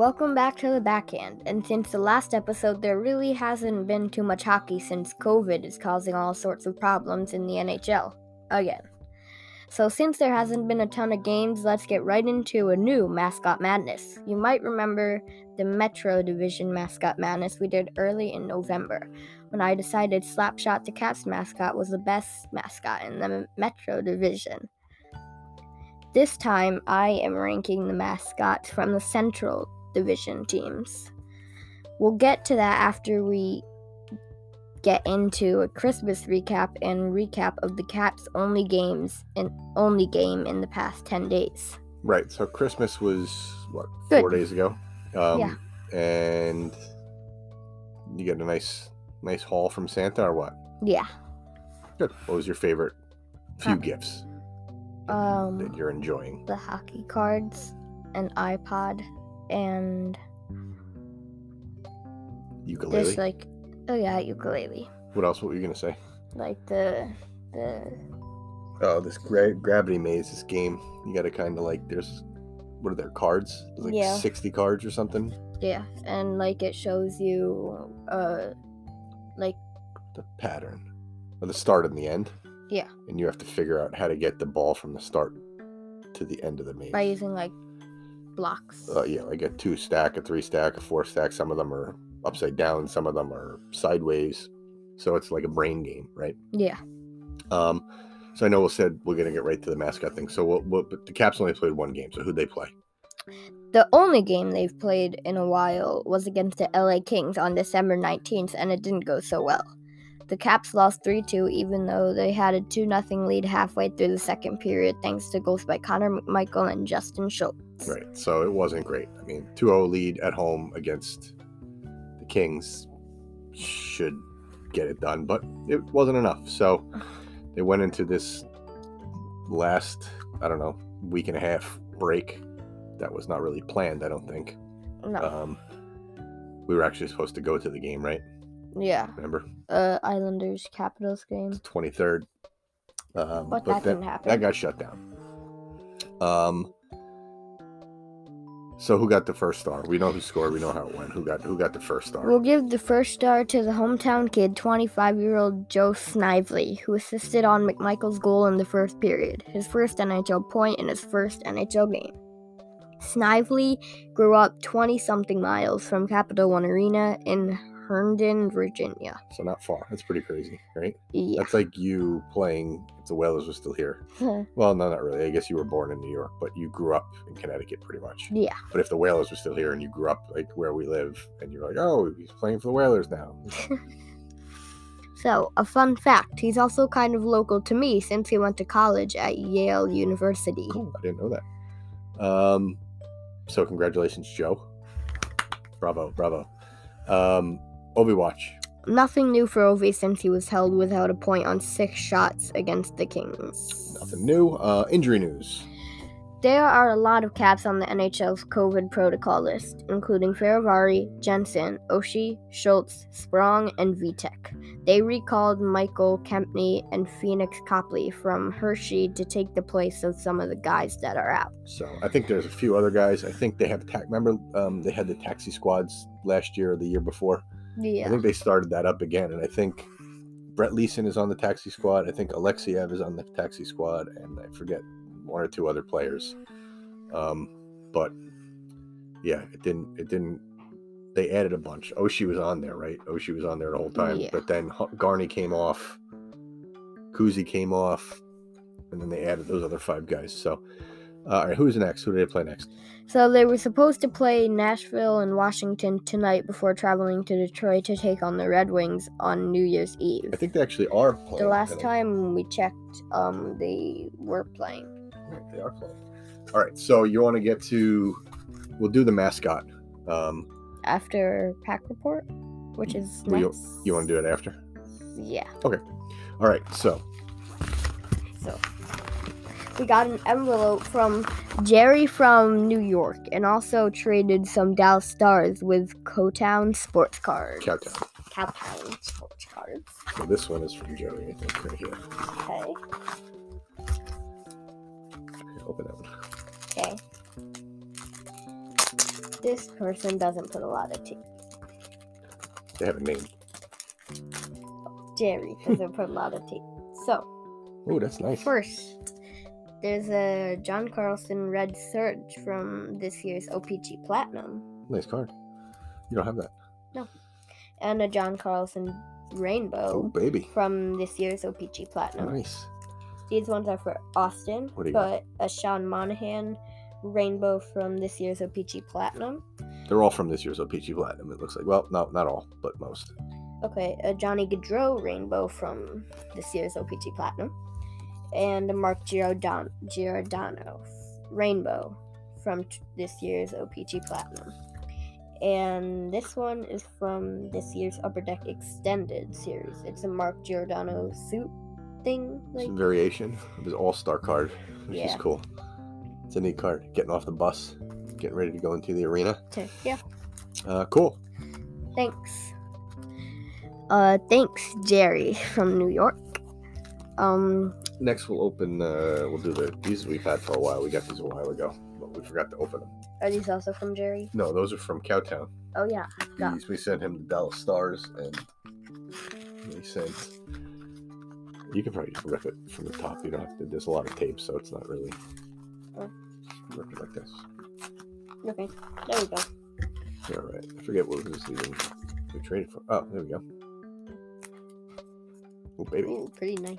Welcome back to the backhand. And since the last episode, there really hasn't been too much hockey since COVID is causing all sorts of problems in the NHL. Again. So, since there hasn't been a ton of games, let's get right into a new Mascot Madness. You might remember the Metro Division Mascot Madness we did early in November, when I decided Slapshot the Cat's mascot was the best mascot in the Metro Division. This time, I am ranking the mascots from the Central Division teams. We'll get to that after we get into a Christmas recap and recap of the Caps' only games and only game in the past 10 days. Right. So Christmas was what Good. four days ago. Um, Yeah. And you get a nice, nice haul from Santa or what? Yeah. Good. What was your favorite few gifts that Um you're enjoying? the hockey cards, an iPod, and Ukulele. this like oh yeah, ukulele. what else? What were you gonna say? Like the the Oh, this gra- gravity maze. This game. You got to kind of like. There's what are there cards? There's like Yeah. 60 cards or something. yeah, and like it shows you uh like The pattern, or the start and the end. Yeah. And you have to figure out how to get the ball from the start to the end of the maze. by using like blocks. uh, yeah, like a two stack, a three stack, a four stack. Some of them are upside down, some of them are sideways. So it's like a brain game, right? yeah. Um, so I know we said we're gonna get right to the mascot thing. So what? what but the Caps only played one game. So who'd they play? The only game they've played in a while was against the LA Kings on December 19th, and it didn't go so well. The Caps lost 3 2, even though they had a 2 0 lead halfway through the second period, thanks to goals by Connor McMichael and Justin Schultz. Right. So it wasn't great. I mean, 2-0 lead at home against the Kings should get it done, but it wasn't enough. So they went into this last, I don't know, week and a half break that was not really planned, I don't think. No. Um, we were actually supposed to go to the game, right? Yeah. Remember, Uh, Islanders Capitals game. twenty third. Um, But that then- didn't happen. That got shut down. Um. So who got the first star? We know who scored. We know how it went. Who got who got the first star? We'll give the first star to the hometown kid, 25 year old Joe Snively, who assisted on McMichael's goal in the first period, his first NHL point in his first NHL game. Snively grew up 20 something miles from Capital One Arena in Herndon, Virginia. So not far. That's pretty crazy, right? Yeah. That's like you playing if the Whalers were still here. Well, no, not really. I guess you were born in New York, but you grew up in Connecticut pretty much. yeah. But if the Whalers were still here and you grew up like where we live, and you're like, oh, he's playing for the Whalers now. So, a fun fact he's also kind of local to me since he went to college at Yale University. Cool. I didn't know that. Um, so congratulations, Joe. Bravo, bravo. Um, Ovi Watch. Nothing new for Ovi since he was held without a point on six shots against the Kings. Nothing new. Uh, injury news. There are a lot of caps on the NHL's COVID protocol list, including Fehervary, Jensen, Oshie, Schultz, Sprong, and Vitek. They recalled Michael Kempny and Pheonix Copley from Hershey to take the place of some of the guys that are out. So I think there's a few other guys. I think they have ta- remember um, they had the taxi squads last year or the year before. I think they started that up again, and I think Brett Leason is on the taxi squad. I think Alexeyev is on the taxi squad, and I forget one or two other players. Um, but yeah, it didn't. It didn't. They added a bunch. Oshie was on there, right? Oshie was on there the whole time. Yeah. But then Garney came off. Kuzi came off, and then they added those other five guys. So, uh, all right, who's next? Who do they play next? So they were supposed to play Nashville and Washington tonight before traveling to Detroit to take on the Red Wings on New Year's Eve. I think they actually are playing. The last tonight. time we checked, um, they were playing. Right, they are playing. All right, so you want to get to? We'll do the mascot. Um, after pack report, which is Well, next. you want to do it after? Yeah. Okay. All right, so So we got an envelope from Jerry from New York, and also traded some Dallas Stars with Cowtown sports cards. Cowtown. Cowtown sports cards. So this one is from Jerry, I think, right here. Okay. Okay, Open that one. Okay. this person doesn't put a lot of tea. They have a name. Jerry doesn't put a lot of tea. So, Oh, that's nice. first, there's a John Carlson Red Surge from this year's OPC Platinum, Nice card. You don't have that. No. And a John Carlson Rainbow. Oh, baby. from this year's OPC Platinum. Nice. These ones are for Austin, What do you got? but a Sean Monahan Rainbow from this year's OPC Platinum. They're all from this year's OPC Platinum, it looks like. Well, no, not all, but most. Okay, a Johnny Gaudreau Rainbow from this year's OPC Platinum. And a Mark Giordano, Giordano Rainbow from t- this year's OPC Platinum. And this one is from this year's Upper Deck Extended series. It's a Mark Giordano suit thing. It's Like, a variation of his All Star card, which is cool. It's a neat card. Getting off the bus, getting ready to go into the arena. to- yeah. Uh, cool. Thanks. Uh, thanks, Jerry from New York. Um, Next, we'll open. Uh, we'll do the these we've had for a while. We got these a while ago, but we forgot to open them. are these also from Jerry? No, those are from Cowtown. Oh yeah, Yeah. These we sent him the Dallas Stars, and we sent. You can probably just rip it from the top. You don't have to. There's a lot of tape, so it's not really. Oh. Rip it like this. okay, there we go. All right. I forget what was even we traded for. Oh, there we go. Oh, baby. Ooh, pretty nice.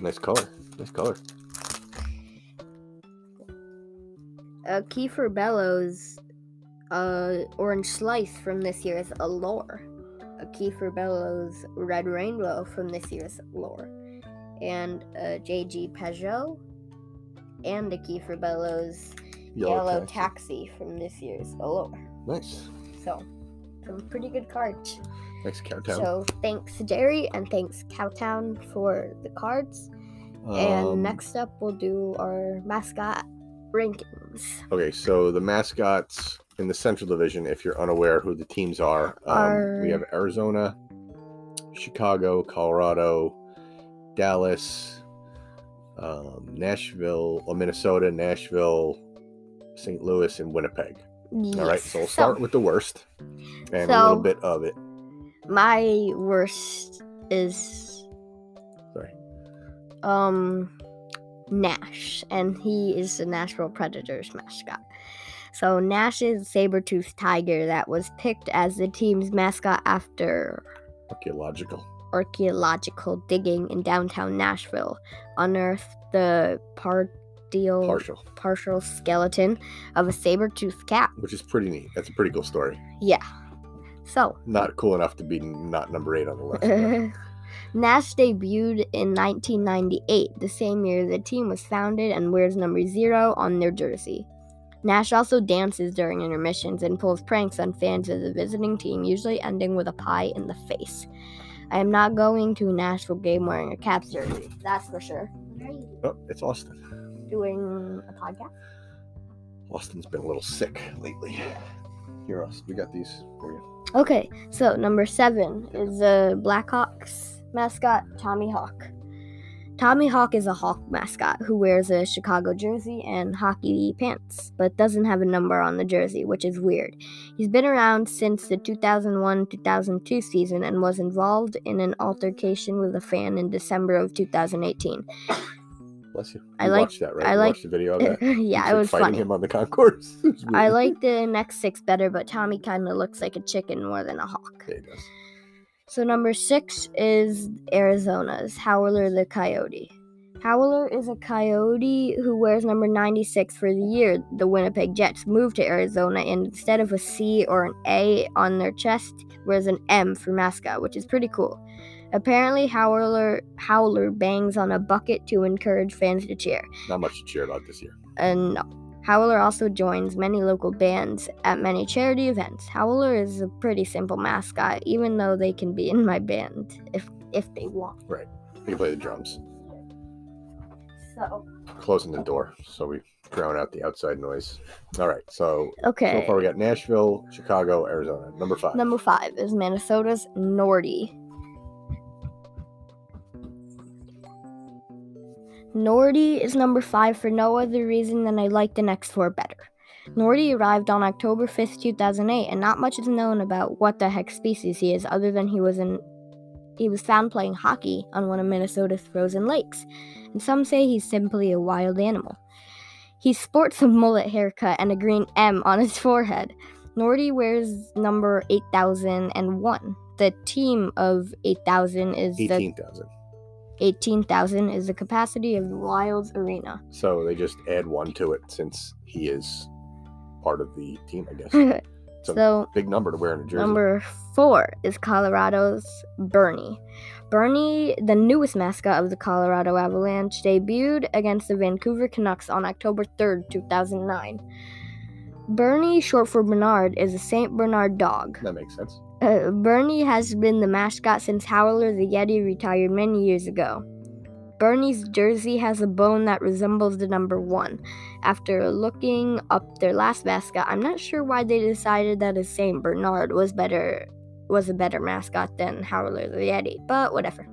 Nice color. Nice color. Uh, Kiefer Bellows, uh, Orange Slice from this year's Allure. A Kiefer Bellows Red Rainbow from this year's Allure. And a JG Pageau. And a Kiefer Bellows Yellow, taxi. Taxi from this year's Allure. Nice. So, some pretty good cards. Nice Cowtown. So, thanks, Jerry, and thanks, Cowtown, for the cards. Um, and next up, we'll do our mascot rankings. Okay, so the mascots in the Central Division, if you're unaware who the teams are, um, we have Arizona, Chicago, Colorado, Dallas, um, Nashville, or Minnesota, Nashville, St. Louis, and Winnipeg. All right, so we'll start with the worst and a little bit of it. My worst is Sorry. um Gnash, and he is the Nashville Predators mascot. So Gnash is saber-toothed tiger that was picked as the team's mascot after Archaeological. archaeological digging in downtown Nashville unearthed the partial Partial, partial skeleton of a saber-toothed cat. which is pretty neat. That's a pretty cool story. Yeah. So, Not cool enough to be not number eight on the list. Gnash debuted in 1998, the same year the team was founded, and wears number zero on their jersey. Gnash also dances during intermissions and pulls pranks on fans of the visiting team, usually ending with a pie in the face. I am not going to a Nashville game wearing a Caps jersey, that's for sure. oh, it's Austin. Doing a podcast? Austin's been a little sick lately. Here, us. We got these for you. Okay, so number seven is the Blackhawks mascot, Tommy Hawk. Tommy Hawk is a Hawk mascot who wears a Chicago jersey and hockey pants, but doesn't have a number on the jersey, which is weird. He's been around since the 2001 2002 season and was involved in an altercation with a fan in December of 2018. Bless you. I You like- that, right? I like- watched the video of that. yeah, it was fighting funny. him on the concourse. I like the next six better, but Tommy kind of looks like a chicken more than a hawk. Yeah, he does. So number six is Arizona's Howler the Coyote. Howler is a coyote who wears number 96 for the year the Winnipeg Jets moved to Arizona and instead of a C or an A on their chest, wears an M for mascot, which is pretty cool. Apparently Howler Howler bangs on a bucket to encourage fans to cheer. Not much to cheer about this year. And no. Howler also joins many local bands at many charity events. Howler is a pretty simple mascot, even though they can be in my band if if they want. Right. He can play the drums. So Closing the door so we drown out the outside noise. All right. So okay. so far we got Nashville, Chicago, Arizona. Number five. Number five is Minnesota's Nordy. Nordy is number five for no other reason than I like the next four better. Nordy arrived on October 5th, 2008, and not much is known about what the heck species he is other than he was in he was found playing hockey on one of Minnesota's frozen lakes, and some say he's simply a wild animal. He sports a mullet haircut and a green M on his forehead. Nordy wears number 8001. The team of 8000 is the 18,000. 18,000 is the capacity of the Wilds Arena. So they just add one to it since he is part of the team, I guess. So big number to wear in a jersey. Number four is Colorado's Bernie. Bernie, the newest mascot of the Colorado Avalanche, debuted against the Vancouver Canucks on October 3rd, 2009. Bernie, short for Bernard, is a St. Bernard dog. That makes sense. Uh, Bernie has been the mascot since Howler the Yeti retired many years ago. Bernie's jersey has a bone that resembles the number one. After looking up their last mascot, I'm not sure why they decided that a Saint Bernard was better was a better mascot than Howler the Yeti, but whatever.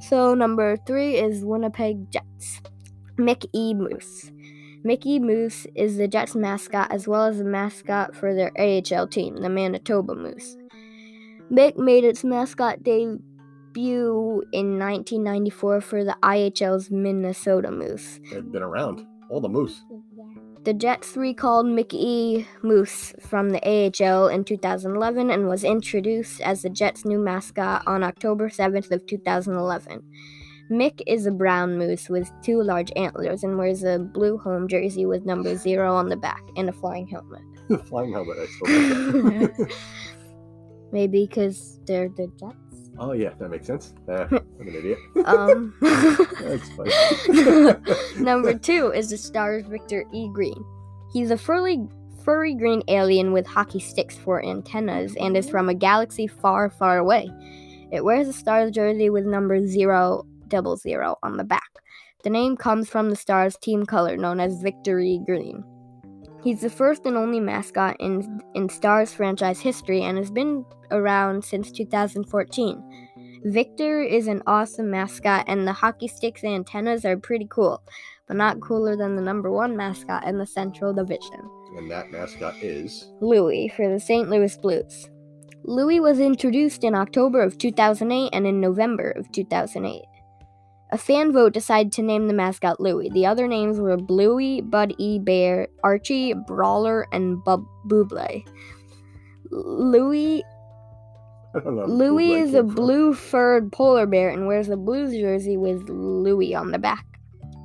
So number three is Winnipeg Jets. Mickey Moose. Mickey Moose is the Jets mascot as well as the mascot for their AHL team, the Manitoba Moose. Mick made its mascot debut in 1994 for the IHL's Minnesota Moose. They've been around. All the moose. The Jets recalled Mickey Moose from the AHL in 2011 and was introduced as the Jets' new mascot on October 7th of 2011. Mick is a brown moose with two large antlers and wears a blue home jersey with number zero on the back and a flying helmet. Flying helmet. I still like that. Maybe because they're the Jets. oh, yeah, that makes sense. Uh, I'm an idiot. Um, That's funny. number two is the Stars Victor E. Green. He's a furry, furry green alien with hockey sticks for antennas and is from a galaxy far, far away. It wears a Stars jersey with number zero double zero on the back. The name comes from the Stars team color known as Victory Green. He's the first and only mascot in, in Stars franchise history and has been around since 2014. Victor is an awesome mascot, and the hockey sticks and antennas are pretty cool, but not cooler than the number one mascot in the Central Division. and that mascot is. Louis for the St. Louis Blues. Louis was introduced in October of 2008 and in November of 2008. A fan vote decided to name the mascot Louis. The other names were Bluey, Bud E. Bear, Archie, Brawler, and Bub- Buble. Don't. Louis is a blue furred polar bear and wears a blue jersey with Louis on the back.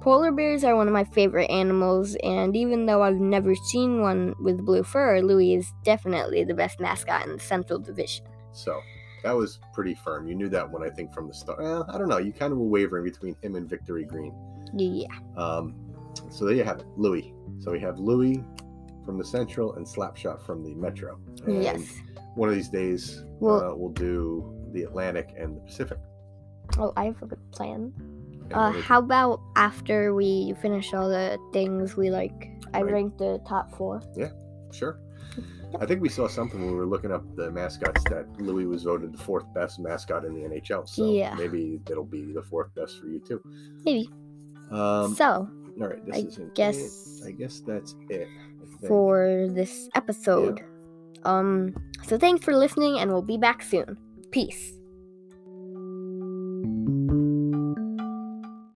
Polar bears are one of my favorite animals, and even though I've never seen one with blue fur, Louis is definitely the best mascot in the Central Division. So that was pretty firm. You knew that one, I think, from the start. Well, I don't know. You kind of were wavering between him and Victory Green. Yeah. Um, so there you have it, Louis. So we have Louis from the Central and Slapshot from the Metro. And yes. One of these days, Well- uh, we'll do the Atlantic and the Pacific. Oh, I have a good plan. Uh, how about after we finish all the things we like? I Right. ranked the top four. Yeah, Sure. I think we saw something when we were looking up the mascots that Louis was voted the fourth best mascot in the NHL. So Yeah. maybe it'll be the fourth best for you too. Maybe. Um, so, all right, this I is it. guess I guess that's it. For this episode. Um, so thanks for listening, and we'll be back soon. Peace.